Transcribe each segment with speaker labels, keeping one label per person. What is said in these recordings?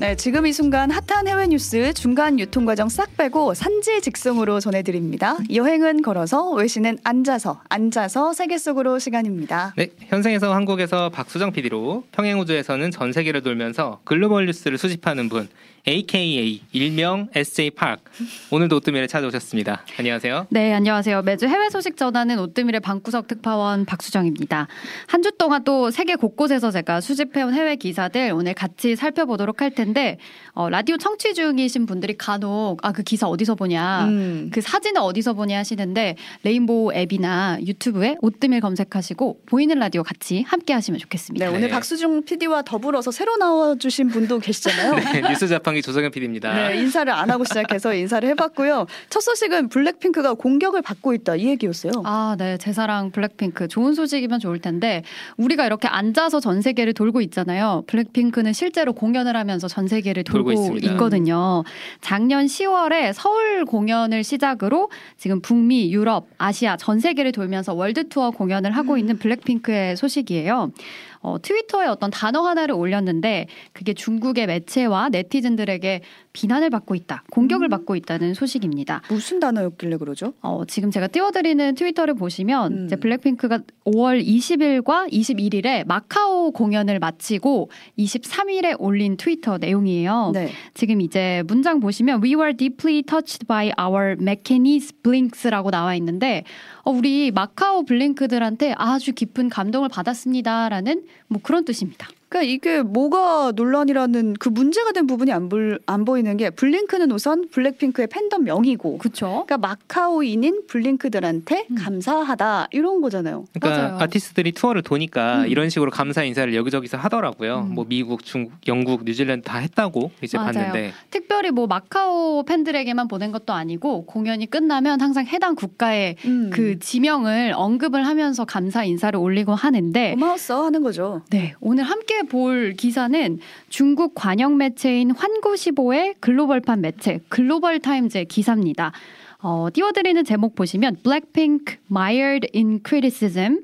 Speaker 1: 네, 지금 이 순간 핫한 해외 뉴스 중간 유통 과정 싹 빼고 산지 직송으로 전해드립니다. 여행은 걸어서, 외신은 앉아서, 앉아서 세계 속으로 시간입니다.
Speaker 2: 네, 현생에서 한국에서 박수정 PD로 평행 우주에서는 전 세계를 돌면서 글로벌 뉴스를 수집하는 분 AKA 일명 SJ 파크 오늘도 오뜨밀에 찾아오셨습니다. 안녕하세요.
Speaker 3: 네, 안녕하세요. 매주 해외 소식 전하는 오뜨밀의 방구석 특파원 박수정입니다. 한 주 동안 또 세계 곳곳에서 제가 수집해온 해외 기사들 오늘 같이 살펴보도록 할 텐데 어, 라디오 청취 중이신 분들이 간혹 아 그 기사 어디서 보냐,
Speaker 1: 음.
Speaker 3: 그 사진을 어디서 보냐 하시는데 레인보우 앱이나 유튜브에 오뜨밀 검색하시고 보이는 라디오 같이 함께 하시면 좋겠습니다.
Speaker 1: 네, 오늘
Speaker 2: 네.
Speaker 1: 박수중 PD와 더불어서 새로 나와주신 분도 계시잖아요.
Speaker 2: 네, 뉴스 자판기 조성현 PD입니다.
Speaker 1: 네, 인사를 안 하고 시작해서 인사를 해봤고요. 첫 소식은 블랙핑크가 공격을 받고 있다 이 얘기였어요.
Speaker 3: 아, 네. 제 사랑 블랙핑크. 좋은 소식이면 좋을 텐데, 우리가 이렇게 앉아서 전 세계를 돌고 있잖아요. 블랙핑크는 실제로 공연을 하면서 전 세계를 돌고,
Speaker 2: 돌고.
Speaker 3: 있거든요. 작년 10월에 서울 공연을 시작으로 지금 북미, 유럽, 아시아 전 세계를 돌면서 월드 투어 공연을 하고 있는 블랙핑크의 소식이에요. 어, 트위터에 어떤 단어 하나를 올렸는데 그게 중국의 매체와 네티즌들에게 비난을 받고 있다, 공격을 받고 있다는 소식입니다.
Speaker 1: 무슨 단어였길래 그러죠?
Speaker 3: 어, 지금 제가 띄워드리는 트위터를 보시면
Speaker 1: 음.
Speaker 3: 이제 블랙핑크가 5월 20일과 21일에 마카오 공연을 마치고 23일에 올린 트위터 내용이에요.
Speaker 1: 네.
Speaker 3: 지금 이제 문장 보시면 We were deeply touched by our Macanese blinks라고 나와 있는데 어, 우리 마카오 블링크들한테 아주 깊은 감동을 받았습니다라는 뭐 그런 뜻입니다.
Speaker 1: 그러니까 이게 뭐가 논란이라는 그 문제가 된 부분이 안, 불, 안 보이는 게 블링크는 우선 블랙핑크의 팬덤 명이고
Speaker 3: 그렇죠?
Speaker 1: 그러니까 마카오인인 블링크들한테
Speaker 3: 음.
Speaker 1: 감사하다 이런 거잖아요.
Speaker 2: 그러니까
Speaker 3: 맞아요.
Speaker 2: 아티스트들이 투어를 도니까
Speaker 1: 음.
Speaker 2: 이런 식으로 감사 인사를 여기저기서 하더라고요.
Speaker 3: 음.
Speaker 2: 뭐 미국, 중국, 영국, 뉴질랜드 다 했다고 이제
Speaker 3: 맞아요.
Speaker 2: 봤는데
Speaker 3: 특별히 뭐 마카오 팬들에게만 보낸 것도 아니고 공연이 끝나면 항상 해당 국가의
Speaker 1: 음.
Speaker 3: 그 지명을 언급을 하면서 감사 인사를 올리고 하는데
Speaker 1: 고마웠어 하는 거죠.
Speaker 3: 네, 오늘 함께 볼 기사는 중국 관영 매체인 환구시보의 글로벌판 매체 글로벌 타임즈의 기사입니다. 어, 띄워드리는 제목 보시면 Blackpink mired in criticism.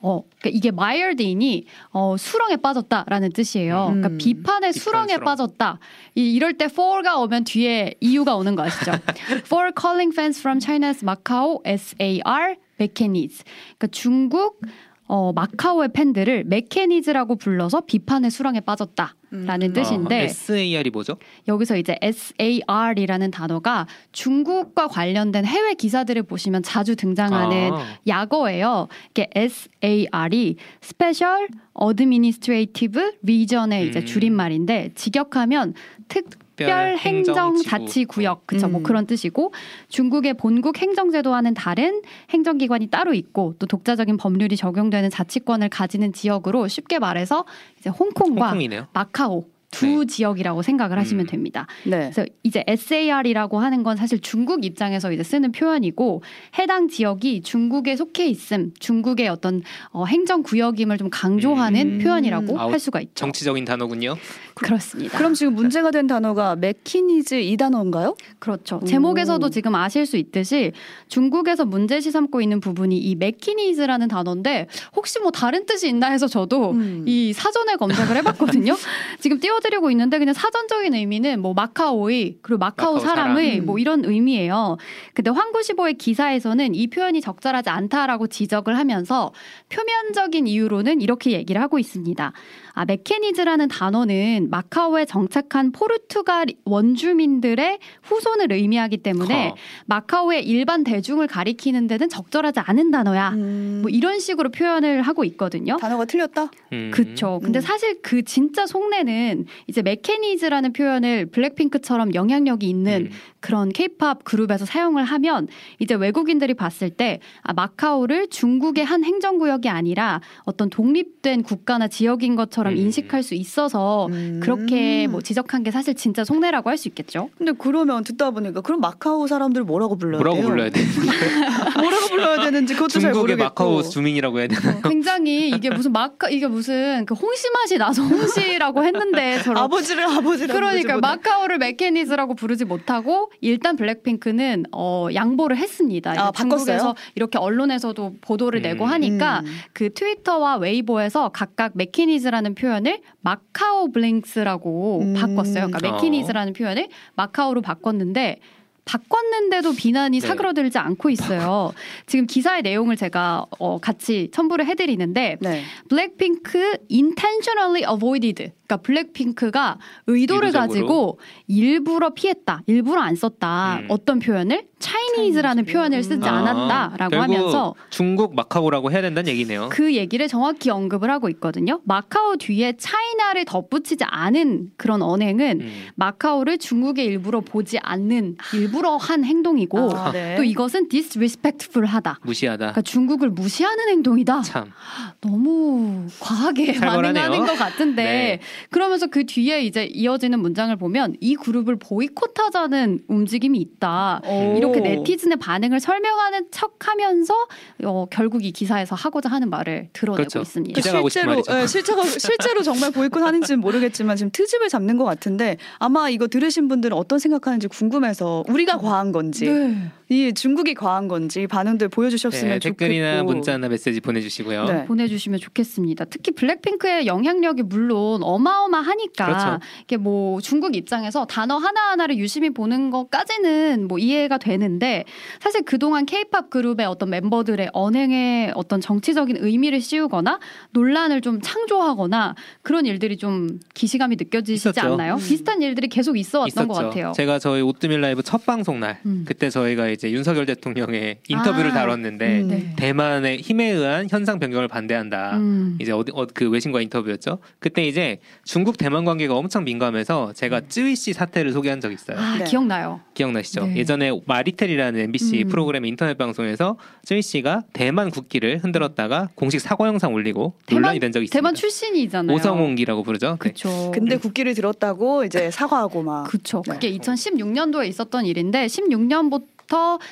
Speaker 3: 어, 그러니까 이게 mired in이 어, 수렁에 빠졌다라는 뜻이에요.
Speaker 1: 음.
Speaker 3: 그러니까 비판의
Speaker 2: 비판
Speaker 3: 수렁에
Speaker 2: 수렁.
Speaker 3: 빠졌다. 이, 이럴 때 for가 오면 뒤에 이유가 오는 거 아시죠? for calling fans from China's Macau SAR Mechanism. 그러니까 중국 어, 마카오의 팬들을 메케니즈라고 불러서 비판의 수렁에 빠졌다라는
Speaker 1: 음.
Speaker 3: 뜻인데
Speaker 2: 어, SAR이 뭐죠?
Speaker 3: 여기서 이제 SAR이라는 단어가 중국과 관련된 해외 기사들을 보시면 자주 등장하는
Speaker 2: 아.
Speaker 3: 약어예요. 이게 SAR이 Special Administrative Region의 이제
Speaker 2: 음.
Speaker 3: 줄임말인데 직역하면 특 별 행정 자치 구역 그쵸 뭐
Speaker 1: 음.
Speaker 3: 그런 뜻이고 중국의 본국 행정제도와는 다른 행정기관이 따로 있고 또 독자적인 법률이 적용되는 자치권을 가지는 지역으로 쉽게 말해서 이제 홍콩과
Speaker 2: 홍콩이네요.
Speaker 3: 마카오 두
Speaker 2: 네.
Speaker 3: 지역이라고 생각을 하시면
Speaker 2: 음.
Speaker 3: 됩니다.
Speaker 1: 네.
Speaker 3: 그래서 이제 SAR이라고 하는 건 사실 중국 입장에서 이제 쓰는 표현이고 해당 지역이 중국에 속해 있음, 중국의 어떤 어, 행정 구역임을 좀 강조하는
Speaker 1: 음.
Speaker 3: 표현이라고
Speaker 2: 아우,
Speaker 3: 할 수가 있죠.
Speaker 2: 정치적인 단어군요.
Speaker 3: 그렇습니다.
Speaker 1: 그럼 지금 문제가 된 단어가 맥키니즈 이 단어인가요?
Speaker 3: 그렇죠.
Speaker 1: 오.
Speaker 3: 제목에서도 지금 아실 수 있듯이 중국에서 문제시 삼고 있는 부분이 이 메키니즈라는 단어인데 혹시 뭐 다른 뜻이 있나 해서 저도
Speaker 1: 음.
Speaker 3: 이 사전에 검색을 해봤거든요. 지금 띄워 드리고 있는데 그냥 사전적인 의미는 뭐 마카오의 그리고 마카오,
Speaker 2: 마카오
Speaker 3: 사람의
Speaker 1: 사람.
Speaker 3: 뭐 이런 의미예요. 근데 환구시보의 기사에서는 이 표현이 적절하지 않다라고 지적을 하면서 표면적인 이유로는 이렇게 얘기를 하고 있습니다. 아, Macanese라는 단어는 마카오에 정착한 포르투갈 원주민들의 후손을 의미하기 때문에
Speaker 2: 허.
Speaker 3: 마카오의 일반 대중을 가리키는 데는 적절하지 않은 단어야.
Speaker 1: 음.
Speaker 3: 뭐 이런 식으로 표현을 하고 있거든요.
Speaker 1: 단어가 틀렸다.
Speaker 2: 음.
Speaker 3: 그쵸. 근데
Speaker 1: 음.
Speaker 3: 사실 그 진짜 속내는 이제 Macanese라는 표현을 블랙핑크처럼 영향력이 있는
Speaker 2: 음.
Speaker 3: 그런 케이팝 그룹에서 사용을 하면 이제 외국인들이 봤을 때 아, 마카오를 중국의 한 행정구역이 아니라 어떤 독립된 국가나 지역인 것처럼
Speaker 2: 음.
Speaker 3: 인식할 수 있어서
Speaker 1: 음.
Speaker 3: 그렇게 뭐 지적한 게 사실 진짜 속내라고 할 수 있겠죠.
Speaker 1: 근데 그러면 듣다 보니까 그럼 마카오 사람들 뭐라고 불러야
Speaker 2: 뭐라고
Speaker 1: 돼요?
Speaker 2: 불러야 돼?
Speaker 1: 뭐라고 불러야 되는지 그것도 잘
Speaker 2: 중국의
Speaker 1: 모르겠고.
Speaker 2: 마카오 주민이라고 해야 되나?
Speaker 3: 굉장히 이게 무슨 마카 이게 무슨 그 홍시 맛이 나서 홍시라고 했는데 저런
Speaker 1: 아버지를 아버지라고
Speaker 3: 그러니까 마카오를 메케니즈라고 부르지 못하고 일단 블랙핑크는 어, 양보를 했습니다.
Speaker 1: 아, 바꿨어요?
Speaker 3: 중국에서 이렇게 언론에서도 보도를 내고
Speaker 2: 음.
Speaker 3: 하니까
Speaker 1: 음.
Speaker 3: 그 트위터와 웨이보에서 각각 Macanese라는 표현을 마카오 Blinks라고
Speaker 1: 음.
Speaker 3: 바꿨어요. 그러니까
Speaker 2: 어.
Speaker 3: Macanese라는 표현을 마카오로 바꿨는데 바꿨는데도 비난이
Speaker 2: 네.
Speaker 3: 사그러들지 않고 있어요. 지금 기사의 내용을 제가 어, 같이 첨부를 해드리는데
Speaker 1: 네.
Speaker 3: 블랙핑크 intentionally avoided. 그러니까 블랙핑크가 의도를
Speaker 2: 의도적으로?
Speaker 3: 가지고 일부러 피했다, 일부러 안 썼다.
Speaker 2: 음.
Speaker 3: 어떤 표현을 Chinese라는
Speaker 1: Chinese.
Speaker 3: 표현을 쓰지
Speaker 1: 음.
Speaker 3: 않았다라고
Speaker 2: 아,
Speaker 3: 하면서
Speaker 2: 중국 마카오라고 해야 된다는 얘기네요.
Speaker 3: 그 얘기를 정확히 언급을 하고 있거든요. 마카오 뒤에 차이나를 덧붙이지 않은 그런 언행은
Speaker 2: 음.
Speaker 3: 마카오를 중국의 일부러 보지 않는 일부 러 한 행동이고
Speaker 1: 아, 네.
Speaker 3: 또 이것은 disrespectful하다.
Speaker 2: 무시하다.
Speaker 3: 그러니까 중국을 무시하는 행동이다.
Speaker 2: 참.
Speaker 3: 너무 과하게
Speaker 2: 살벌하네요.
Speaker 3: 반응하는 것 같은데
Speaker 2: 네.
Speaker 3: 그러면서 그 뒤에 이제 이어지는 문장을 보면 이 그룹을 보이콧하자는 움직임이 있다.
Speaker 1: 오.
Speaker 3: 이렇게 네티즌의 반응을 설명하는 척하면서 어, 결국 이 기사에서 하고자 하는 말을 드러내고
Speaker 2: 그렇죠.
Speaker 3: 있습니다.
Speaker 1: 실제로. 예, 실제로 실제로 정말 보이콧하는지는 모르겠지만 지금 트집을 잡는 것 같은데 아마 이거 들으신 분들은 어떤 생각하는지 궁금해서 우리 가 과한 건지
Speaker 3: 네.
Speaker 1: 이 중국이 과한 건지 반응들 보여주셨으면
Speaker 2: 네,
Speaker 1: 좋겠고
Speaker 2: 댓글이나 문자나 메시지 보내주시고요.
Speaker 1: 네.
Speaker 3: 보내주시면 좋겠습니다. 특히 블랙핑크의 영향력이 물론 어마어마하니까
Speaker 2: 그렇죠.
Speaker 3: 이게 뭐 중국 입장에서 단어 하나 하나를 유심히 보는 것까지는 뭐 이해가 되는데 사실 그동안 K-팝 그룹의 어떤 멤버들의 언행에 어떤 정치적인 의미를 씌우거나 논란을 좀 창조하거나 그런 일들이 좀 기시감이 느껴지시지
Speaker 2: 있었죠.
Speaker 3: 않나요?
Speaker 1: 음.
Speaker 3: 비슷한 일들이 계속 있어 왔던 것 같아요.
Speaker 2: 제가 저희 오뜨밀 라이브 첫 방송 날
Speaker 3: 음.
Speaker 2: 그때 저희가 이제 윤석열 대통령의 인터뷰를
Speaker 3: 아.
Speaker 2: 다뤘는데
Speaker 1: 음.
Speaker 3: 네.
Speaker 2: 대만의 힘에 의한 현상 변경을 반대한다.
Speaker 3: 음.
Speaker 2: 이제 어디 어, 그 외신과 인터뷰였죠. 그때 이제 중국 대만 관계가 엄청 민감해서 제가 쯔위 씨 사태를 소개한 적이 있어요.
Speaker 3: 아
Speaker 1: 네.
Speaker 3: 기억나요.
Speaker 2: 기억나시죠?
Speaker 3: 네.
Speaker 2: 예전에 마리텔이라는 MBC
Speaker 3: 음.
Speaker 2: 프로그램 인터넷 방송에서 쯔위 씨가 대만 국기를 흔들었다가 공식 사과 영상 올리고
Speaker 3: 대만-
Speaker 2: 논란이 된 적이 있습니다.
Speaker 3: 대만 출신이잖아요.
Speaker 2: 오성홍기라고 부르죠. 네.
Speaker 3: 그렇죠.
Speaker 1: 근데 국기를 들었다고 이제 사과하고 막
Speaker 3: 그렇죠.
Speaker 1: 네.
Speaker 3: 그게 2016년도에 있었던 일인데 16년부터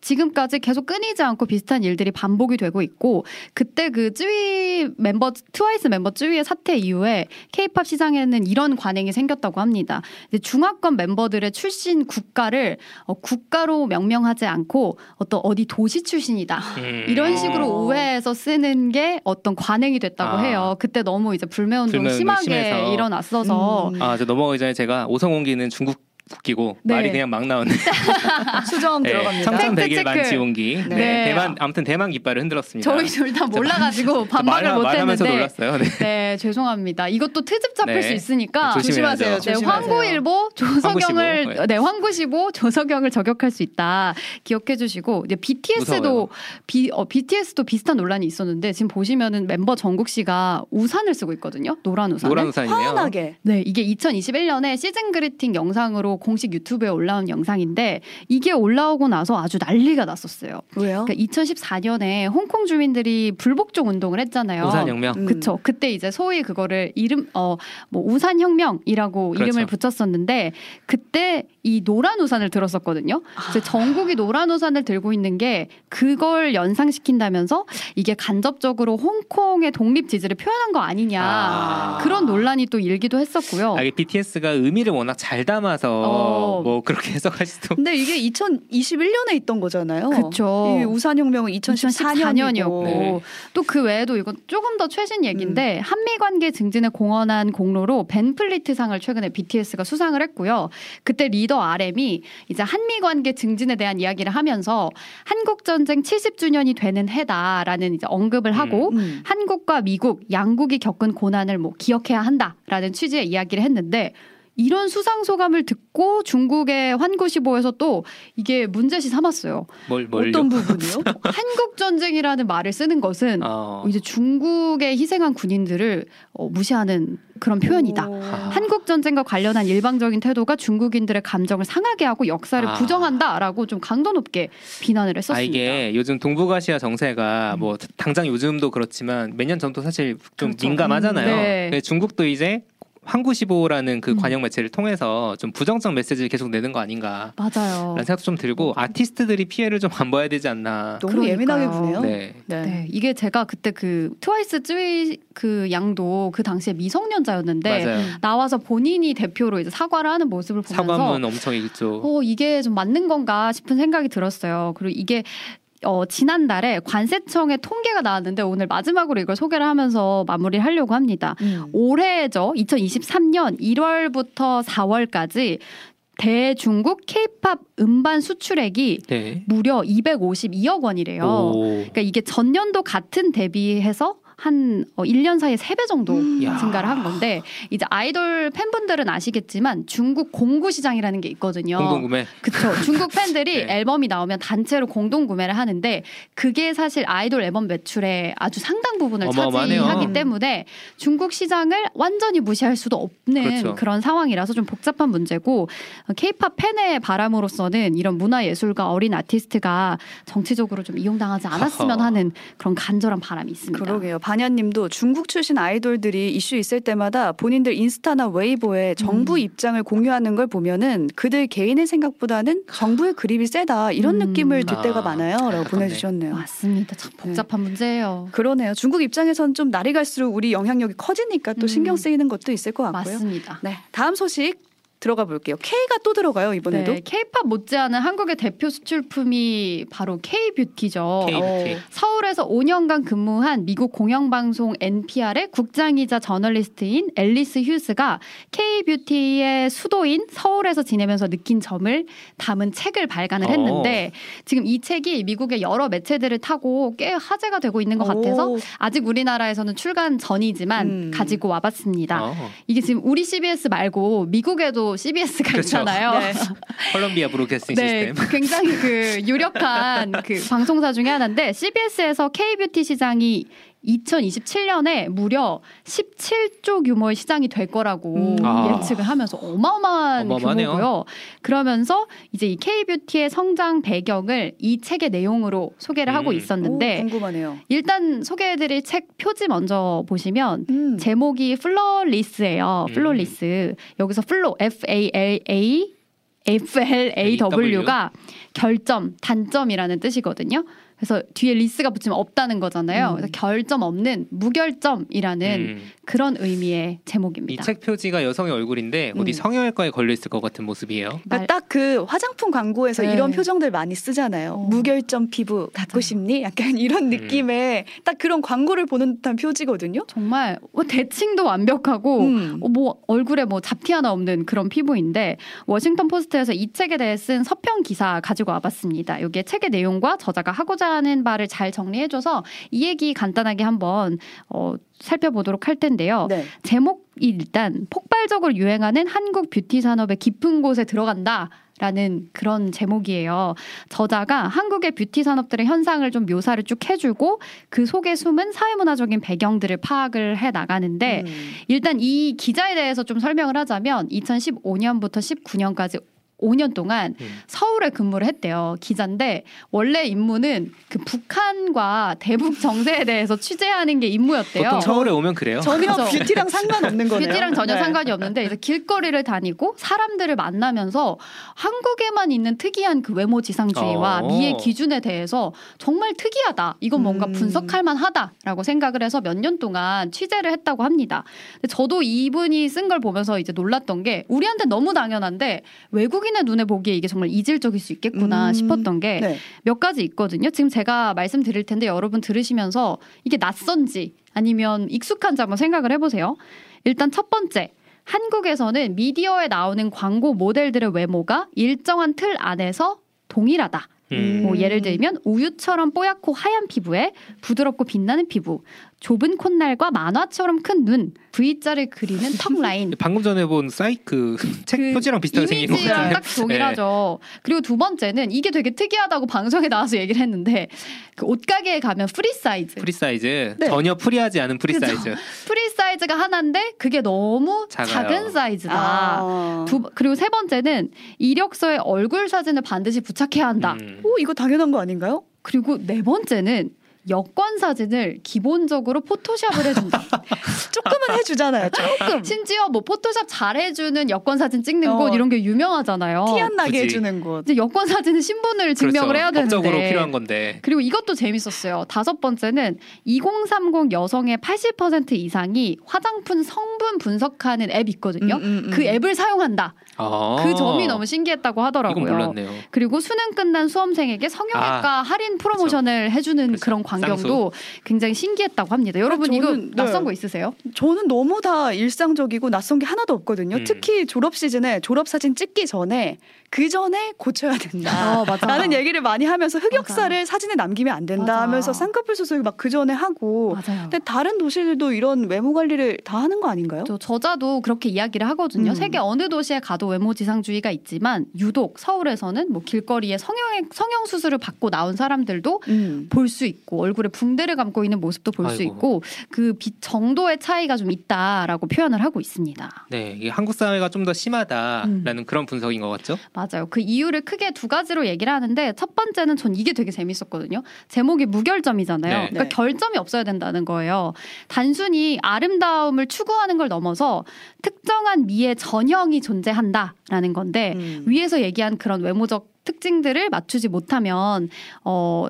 Speaker 3: 지금까지 계속 끊이지 않고 비슷한 일들이 반복이 되고 있고 그때 그 쯔위 멤버 트와이스 멤버 쯔위의 사태 이후에 케이팝 시장에는 이런 관행이 생겼다고 합니다. 이제 중화권 멤버들의 출신 국가를 어, 국가로 명명하지 않고 어떤 어디 도시 출신이다.
Speaker 2: 음.
Speaker 3: 이런 식으로
Speaker 1: 어.
Speaker 3: 우회해서 쓰는 게 어떤 관행이 됐다고
Speaker 2: 아.
Speaker 3: 해요. 그때 너무 이제 불매운동 심하게
Speaker 2: 심해서.
Speaker 3: 일어났어서
Speaker 1: 음.
Speaker 2: 아, 저 넘어가기 전에 제가 오성홍기는 중국 국기고
Speaker 3: 네.
Speaker 2: 말이 그냥 막 나오네.
Speaker 1: 수정
Speaker 2: 네,
Speaker 1: 들어갑니다.
Speaker 2: 청천백일
Speaker 3: 체크.
Speaker 2: 만지홍기. 네.
Speaker 3: 네.
Speaker 2: 대만 아무튼 대만 깃발을 흔들었습니다.
Speaker 3: 저희 둘 다 몰라가지고
Speaker 2: 말하면서
Speaker 3: 못했는데
Speaker 2: 놀랐어요. 네.
Speaker 3: 네 죄송합니다. 이것도 트집 잡힐
Speaker 2: 네.
Speaker 3: 수 있으니까
Speaker 2: 네.
Speaker 1: 조심하세요.
Speaker 3: 네,
Speaker 1: 조심하세요.
Speaker 3: 황구일보 조석영을
Speaker 2: 황구시보.
Speaker 3: 네 황구시보 조석영을 저격할 수 있다 기억해 주시고 이제 BTS도. 비, 어, BTS도 비슷한 논란이 있었는데 지금 보시면은 멤버 정국 씨가 우산을 쓰고 있거든요 노란 우산을
Speaker 2: 노란 우산이네요.
Speaker 1: 환하게
Speaker 3: 네, 이게 2021년에 시즌 그리팅 영상으로 공식 유튜브에 올라온 영상인데 이게 올라오고 나서 아주 난리가 났었어요.
Speaker 1: 왜요?
Speaker 3: 그러니까 2014년에 홍콩 주민들이 불복종 운동을 했잖아요.
Speaker 2: 우산혁명.
Speaker 1: 음.
Speaker 3: 그쵸. 그때 이제 소위 그거를 이름, 어, 뭐, 우산혁명이라고
Speaker 2: 그렇죠.
Speaker 3: 이름을 붙였었는데, 그때 이 노란 우산을 들었었거든요. 이제 전국이 노란 우산을 들고 있는 게 그걸 연상시킨다면서 이게 간접적으로 홍콩의 독립 지지를 표현한 거 아니냐.
Speaker 2: 아.
Speaker 3: 그런 논란이 또 일기도 했었고요.
Speaker 2: 아, 이게 BTS가 의미를 워낙 잘 담아서
Speaker 3: 어.
Speaker 2: 뭐 그렇게 해석할 수도.
Speaker 1: 근데 이게 2021년에 있던 거잖아요.
Speaker 3: 그쵸.
Speaker 1: 이 우산 혁명은 2014년이었고
Speaker 3: 2014년이었고
Speaker 2: 네.
Speaker 3: 또그 외에도 이건 조금 더 최신
Speaker 1: 음.
Speaker 3: 얘기인데 한미 관계 증진에 공헌한 공로로 벤플리트 상을 최근에 BTS가 수상을 했고요. 그때 리더 RM이 이제 한미 관계 증진에 대한 이야기를 하면서 한국 전쟁 70주년이 되는 해다라는 이제 언급을 하고
Speaker 1: 음.
Speaker 3: 한국과 미국 양국이 겪은 고난을 뭐 기억해야 한다라는 취지의 이야기를 했는데 이런 수상 소감을 듣고 중국의 환구시보에서 또 이게 문제시 삼았어요.
Speaker 2: 뭘 뭘요?
Speaker 1: 어떤 부분이요?
Speaker 3: 한국 전쟁이라는 말을 쓰는 것은
Speaker 2: 어.
Speaker 3: 이제 중국에 희생한 군인들을 어, 무시하는 그런 표현이다.
Speaker 1: 오.
Speaker 3: 한국 전쟁과 관련한 일방적인 태도가 중국인들의 감정을 상하게 하고 역사를
Speaker 2: 아.
Speaker 3: 부정한다라고 좀 강도 높게 비난을
Speaker 2: 아
Speaker 3: 했었습니다.
Speaker 2: 이게 요즘 동북아시아 정세가 뭐 당장 요즘도 그렇지만 몇 년 전부터 사실 좀
Speaker 3: 그렇죠.
Speaker 2: 민감하잖아요.
Speaker 3: 음, 네.
Speaker 2: 중국도 이제 황구시보라는 그
Speaker 3: 음.
Speaker 2: 관영 매체를 통해서 좀 부정적 메시지를 계속 내는 거 아닌가.
Speaker 3: 맞아요.
Speaker 2: 라는 생각도 좀 들고 아티스트들이 피해를 좀 안 봐야 되지 않나.
Speaker 1: 너무
Speaker 3: 그러니까요.
Speaker 1: 예민하게 보네요.
Speaker 2: 네.
Speaker 1: 네.
Speaker 3: 네, 이게 제가 그때 그 트와이스 쯔위 그 양도 그 당시에 미성년자였는데
Speaker 2: 맞아요.
Speaker 3: 나와서 본인이 대표로 이제 사과를 하는 모습을 보면서
Speaker 2: 사과문 엄청 읽죠.
Speaker 3: 어, 이게 좀 맞는 건가 싶은 생각이 들었어요. 그리고 이게 어, 지난달에 관세청의 통계가 나왔는데 오늘 마지막으로 이걸 소개를 하면서 마무리를 하려고 합니다.
Speaker 1: 음.
Speaker 3: 올해죠. 2023년 1월부터 4월까지 대중국 케이팝 음반 수출액이
Speaker 2: 네.
Speaker 3: 무려 252억 원이래요.
Speaker 2: 오.
Speaker 3: 그러니까 이게 전년도 같은 대비해서 한 어, 1년 사이에 3배 정도
Speaker 1: 음.
Speaker 2: 야.
Speaker 3: 증가를 한 건데 이제 아이돌 팬분들은 아시겠지만 중국 공구 시장이라는 게 있거든요.
Speaker 2: 공동 구매.
Speaker 3: 그쵸. 중국 팬들이
Speaker 2: 네.
Speaker 3: 앨범이 나오면 단체로 공동 구매를 하는데 그게 사실 아이돌 앨범 매출의 아주 상당 부분을
Speaker 2: 어마어마하네요.
Speaker 3: 차지하기 때문에 중국 시장을 완전히 무시할 수도 없는
Speaker 2: 그렇죠.
Speaker 3: 그런 상황이라서 좀 복잡한 문제고 케이팝 팬의 바람으로서는 이런 문화 예술가 어린 아티스트가 정치적으로 좀 이용당하지 않았으면. 하는 그런 간절한 바람이 있습니다.
Speaker 1: 그러게요. 반야님도 중국 출신 아이돌들이 이슈 있을 때마다 본인들 인스타나 웨이보에 정부
Speaker 3: 음.
Speaker 1: 입장을 공유하는 걸 보면은 그들 개인의 생각보다는 정부의 그립이 세다 이런
Speaker 3: 음.
Speaker 1: 느낌을 들 때가
Speaker 2: 아,
Speaker 1: 많아요.라고. 보내주셨네요.
Speaker 3: 맞습니다. 참 복잡한 문제예요.
Speaker 1: 그러네요. 중국 입장에선 좀 날이 갈수록 우리 영향력이 커지니까 또
Speaker 3: 음.
Speaker 1: 신경 쓰이는 것도 있을 것 같고요.
Speaker 3: 맞습니다.
Speaker 1: 네, 다음 소식 들어가 볼게요. K가 또 들어가요 이번에도.
Speaker 3: 네, K-팝 못지않은 한국의 대표 수출품이 바로 K-뷰티죠.
Speaker 2: K-뷰티.
Speaker 1: 어.
Speaker 3: 서울에서 5년간 근무한 미국 공영방송 NPR의 국장이자 저널리스트인 앨리스 휴스가 K-뷰티의 수도인 서울에서 지내면서 느낀 점을 담은 책을 발간을
Speaker 2: 어.
Speaker 3: 했는데 지금 이 책이 미국의 여러 매체들을 타고 꽤 화제가 되고 있는 것 같아서
Speaker 1: 오.
Speaker 3: 아직 우리나라에서는 출간 전이지만
Speaker 1: 음.
Speaker 3: 가지고 와봤습니다.
Speaker 2: 어.
Speaker 3: 이게 지금 우리 CBS 말고 미국에도 CBS가
Speaker 2: 그렇죠.
Speaker 3: 있잖아요.
Speaker 1: 네.
Speaker 2: 콜롬비아 브로드캐스팅
Speaker 3: 네,
Speaker 2: 시스템.
Speaker 3: 굉장히 그 유력한 그 방송사 중에 하나인데 CBS에서 K-뷰티 시장이 2027년에 무려 17조 규모의 시장이 될 거라고
Speaker 1: 음.
Speaker 2: 아.
Speaker 3: 예측을 하면서 어마어마한
Speaker 2: 어마어마하네요.
Speaker 3: 규모고요. 그러면서 이제 이 K-뷰티의 성장 배경을 이 책의 내용으로 소개를 하고
Speaker 2: 음.
Speaker 3: 있었는데
Speaker 1: 오, 궁금하네요.
Speaker 3: 일단 소개해드릴 책 표지 먼저 보시면
Speaker 1: 음.
Speaker 3: 제목이 Flawless예요.
Speaker 2: 음.
Speaker 3: Flawless. 여기서 flaw F A L A F L A W가 결점, 단점이라는 뜻이거든요. 그래서 뒤에 less가 붙이면 없다는 거잖아요.
Speaker 1: 음.
Speaker 3: 그래서 결점 없는 무결점이라는
Speaker 2: 음.
Speaker 3: 그런 의미의
Speaker 2: 이
Speaker 3: 제목입니다.
Speaker 2: 책 표지가 여성의 얼굴인데 어디
Speaker 1: 음.
Speaker 2: 성형외과에 걸려 있을 것 같은 모습이에요.
Speaker 3: 말-
Speaker 1: 그러니까 딱그 화장품 광고에서
Speaker 3: 네.
Speaker 1: 이런 표정들 많이 쓰잖아요.
Speaker 3: 어.
Speaker 1: 무결점 피부 갖고. 싶니? 약간 이런 느낌의 딱 그런 광고를 보는 듯한 표지거든요.
Speaker 3: 정말 뭐 대칭도 완벽하고
Speaker 1: 음.
Speaker 3: 어, 뭐 얼굴에 뭐 잡티 하나 없는 그런 피부인데 워싱턴 포스트에서 이 책에 대해 쓴 서평 기사 가지고 와봤습니다. 여기에 책의 내용과 저자가 하고자 하는 바를 잘 정리해줘서 이 얘기 간단하게 한번 어, 살펴보도록 할 텐데요.
Speaker 1: 네.
Speaker 3: 제목이 일단 폭발적으로 유행하는 한국 뷰티 산업의 깊은 곳에 들어간다. 라는 그런 제목이에요. 저자가 한국의 뷰티 산업들의 현상을 좀 묘사를 쭉 해주고 그 속에 숨은 사회문화적인 배경들을 파악을 해 나가는데
Speaker 1: 음.
Speaker 3: 일단 이 기자에 대해서 좀 설명을 하자면 2015년부터 19년까지 5년 동안
Speaker 2: 음.
Speaker 3: 서울에 근무를 했대요. 기자인데 원래 임무는 그 북한과 대북 정세에 대해서 취재하는 게 임무였대요.
Speaker 2: 보통 서울에 오면 그래요.
Speaker 1: 전혀
Speaker 3: 그죠.
Speaker 1: 뷰티랑 상관없는 거네요.
Speaker 3: 뷰티랑 전혀
Speaker 1: 네.
Speaker 3: 상관이 없는데 이제 길거리를 다니고 사람들을 만나면서 한국에만 있는 특이한 그 외모 지상주의와
Speaker 2: 어.
Speaker 3: 미의 기준에 대해서 정말 특이하다. 이건 뭔가
Speaker 1: 음.
Speaker 3: 분석할 만하다라고 생각을 해서 몇 년 동안 취재를 했다고 합니다. 근데 저도 이분이 쓴 걸 보면서 이제 놀랐던 게 우리한테 너무 당연한데 외국 인의 눈에 보기에 이게 정말 이질적일 수 있겠구나
Speaker 1: 음.
Speaker 3: 싶었던 게
Speaker 1: 네.
Speaker 3: 몇 가지 있거든요. 지금 제가 말씀드릴 텐데 여러분 들으시면서 이게 낯선지 아니면 익숙한지 한번 생각을 해보세요. 일단 첫 번째. 한국에서는 미디어에 나오는 광고 모델들의 외모가 일정한 틀 안에서 동일하다.
Speaker 2: 음.
Speaker 3: 뭐 예를 들면 우유처럼 뽀얗고 하얀 피부에 부드럽고 빛나는 피부, 좁은 콧날과 만화처럼 큰 눈, V자를 그리는 턱 라인,
Speaker 2: 방금 전에 본 사이크 책
Speaker 3: 그
Speaker 2: 표지랑 비슷하게 생긴 것
Speaker 3: 이미지랑
Speaker 2: 같은데.
Speaker 3: 딱 동일하죠. 그리고 두 번째는 이게 되게 특이하다고 방송에 나와서 얘기를 했는데 그 옷가게에 가면 프리 사이즈.
Speaker 2: 프리 사이즈
Speaker 1: 네.
Speaker 2: 전혀 프리하지 않은 프리
Speaker 3: 그죠.
Speaker 2: 사이즈.
Speaker 3: 프리 사이즈가 하나인데 그게 너무
Speaker 2: 작아요.
Speaker 3: 작은 사이즈다.
Speaker 1: 아.
Speaker 3: 두, 그리고 세 번째는 이력서에 얼굴 사진을 반드시 부착해야 한다.
Speaker 2: 음.
Speaker 1: 오 이거 당연한 거 아닌가요?
Speaker 3: 그리고 네 번째는 여권 사진을 기본적으로 포토샵을 해준다.
Speaker 1: 조금은 해주잖아요. 조금
Speaker 3: 심지어 뭐 포토샵 잘 해주는 여권 사진 찍는
Speaker 1: 어.
Speaker 3: 곳 이런 게 유명하잖아요.
Speaker 1: 티 안 나게
Speaker 2: 굳이.
Speaker 1: 해주는 곳.
Speaker 3: 이제 여권 사진은 신분을 증명을
Speaker 2: 그렇죠.
Speaker 3: 해야 되는데
Speaker 2: 법적으로 필요한 건데.
Speaker 3: 그리고 이것도 재밌었어요. 다섯 번째는 2030 여성의 80% 이상이 화장품 성분 분석하는 앱 있거든요.
Speaker 1: 음, 음, 음.
Speaker 3: 그 앱을 사용한다.
Speaker 2: 아.
Speaker 3: 그 점이 너무 신기했다고 하더라고요.
Speaker 2: 이건 몰랐네요.
Speaker 3: 그리고 수능 끝난 수험생에게 성형외과
Speaker 2: 아,
Speaker 3: 할인 프로모션을 해주는
Speaker 2: 그렇죠.
Speaker 3: 그런 광 경도 굉장히 신기했다고 합니다. 여러분
Speaker 1: 저는-
Speaker 3: 이거
Speaker 1: 네.
Speaker 3: 낯선 거 있으세요?
Speaker 1: 저는 너무 다 일상적이고 낯선 게 하나도 없거든요.
Speaker 2: 음.
Speaker 1: 특히 졸업 시즌에 졸업 사진 찍기 전에 그 전에 고쳐야 된다.
Speaker 3: 어, 맞아.
Speaker 1: 라는 얘기를 많이 하면서 흑역사를 사진에 남기면 안 된다
Speaker 3: 맞아.
Speaker 1: 하면서 쌍꺼풀 수술 막 그 전에 하고
Speaker 3: 맞아요.
Speaker 1: 근데 다른 도시들도 이런 외모 관리를 다 하는 거 아닌가요?
Speaker 3: 저 저자도 그렇게 이야기를 하거든요.
Speaker 1: 음.
Speaker 3: 세계 어느 도시에 가도 외모 지상주의가 있지만 유독 서울에서는 뭐 길거리에 성형 성형 수술을 받고 나온 사람들도
Speaker 1: 음.
Speaker 3: 볼수 있고 얼굴에 붕대를 감고 있는 모습도 볼 수. 있고 그 빛 정도의 차이가 좀 있다라고 표현을 하고 있습니다.
Speaker 2: 네, 이게 한국 사회가 좀 더 심하다라는
Speaker 3: 음.
Speaker 2: 그런 분석인 것 같죠?
Speaker 3: 맞아요. 그 이유를 크게 두 가지로 얘기를 하는데 첫 번째는 전 이게 되게 재밌었거든요. 제목이 무결점이잖아요.
Speaker 2: 네.
Speaker 3: 그러니까
Speaker 1: 네.
Speaker 3: 결점이 없어야 된다는 거예요. 단순히 아름다움을 추구하는 걸 넘어서 특정한 미의 전형이 존재한다라는 건데
Speaker 1: 음.
Speaker 3: 위에서 얘기한 그런 외모적 특징들을 맞추지 못하면 어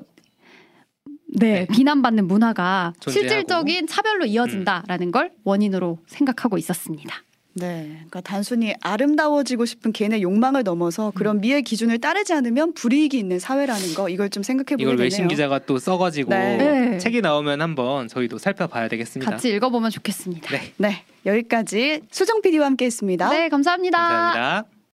Speaker 3: 네,
Speaker 2: 네.
Speaker 3: 비난받는 문화가
Speaker 2: 존재하고.
Speaker 3: 실질적인 차별로 이어진다라는 걸 원인으로 생각하고 있었습니다.
Speaker 1: 네, 그러니까 단순히 아름다워지고 싶은 개인의 욕망을 넘어서 그런 미의 기준을 따르지 않으면 불이익이 있는 사회라는 거 이걸 좀 생각해 보게
Speaker 2: 이걸
Speaker 1: 되네요.
Speaker 2: 외신 기자가 또 써가지고
Speaker 1: 네.
Speaker 3: 네.
Speaker 2: 책이 나오면 한번 저희도 살펴봐야 되겠습니다.
Speaker 3: 같이 읽어보면 좋겠습니다.
Speaker 2: 네,
Speaker 1: 네, 여기까지 수정 PD와 함께했습니다.
Speaker 3: 네, 감사합니다.
Speaker 2: 감사합니다.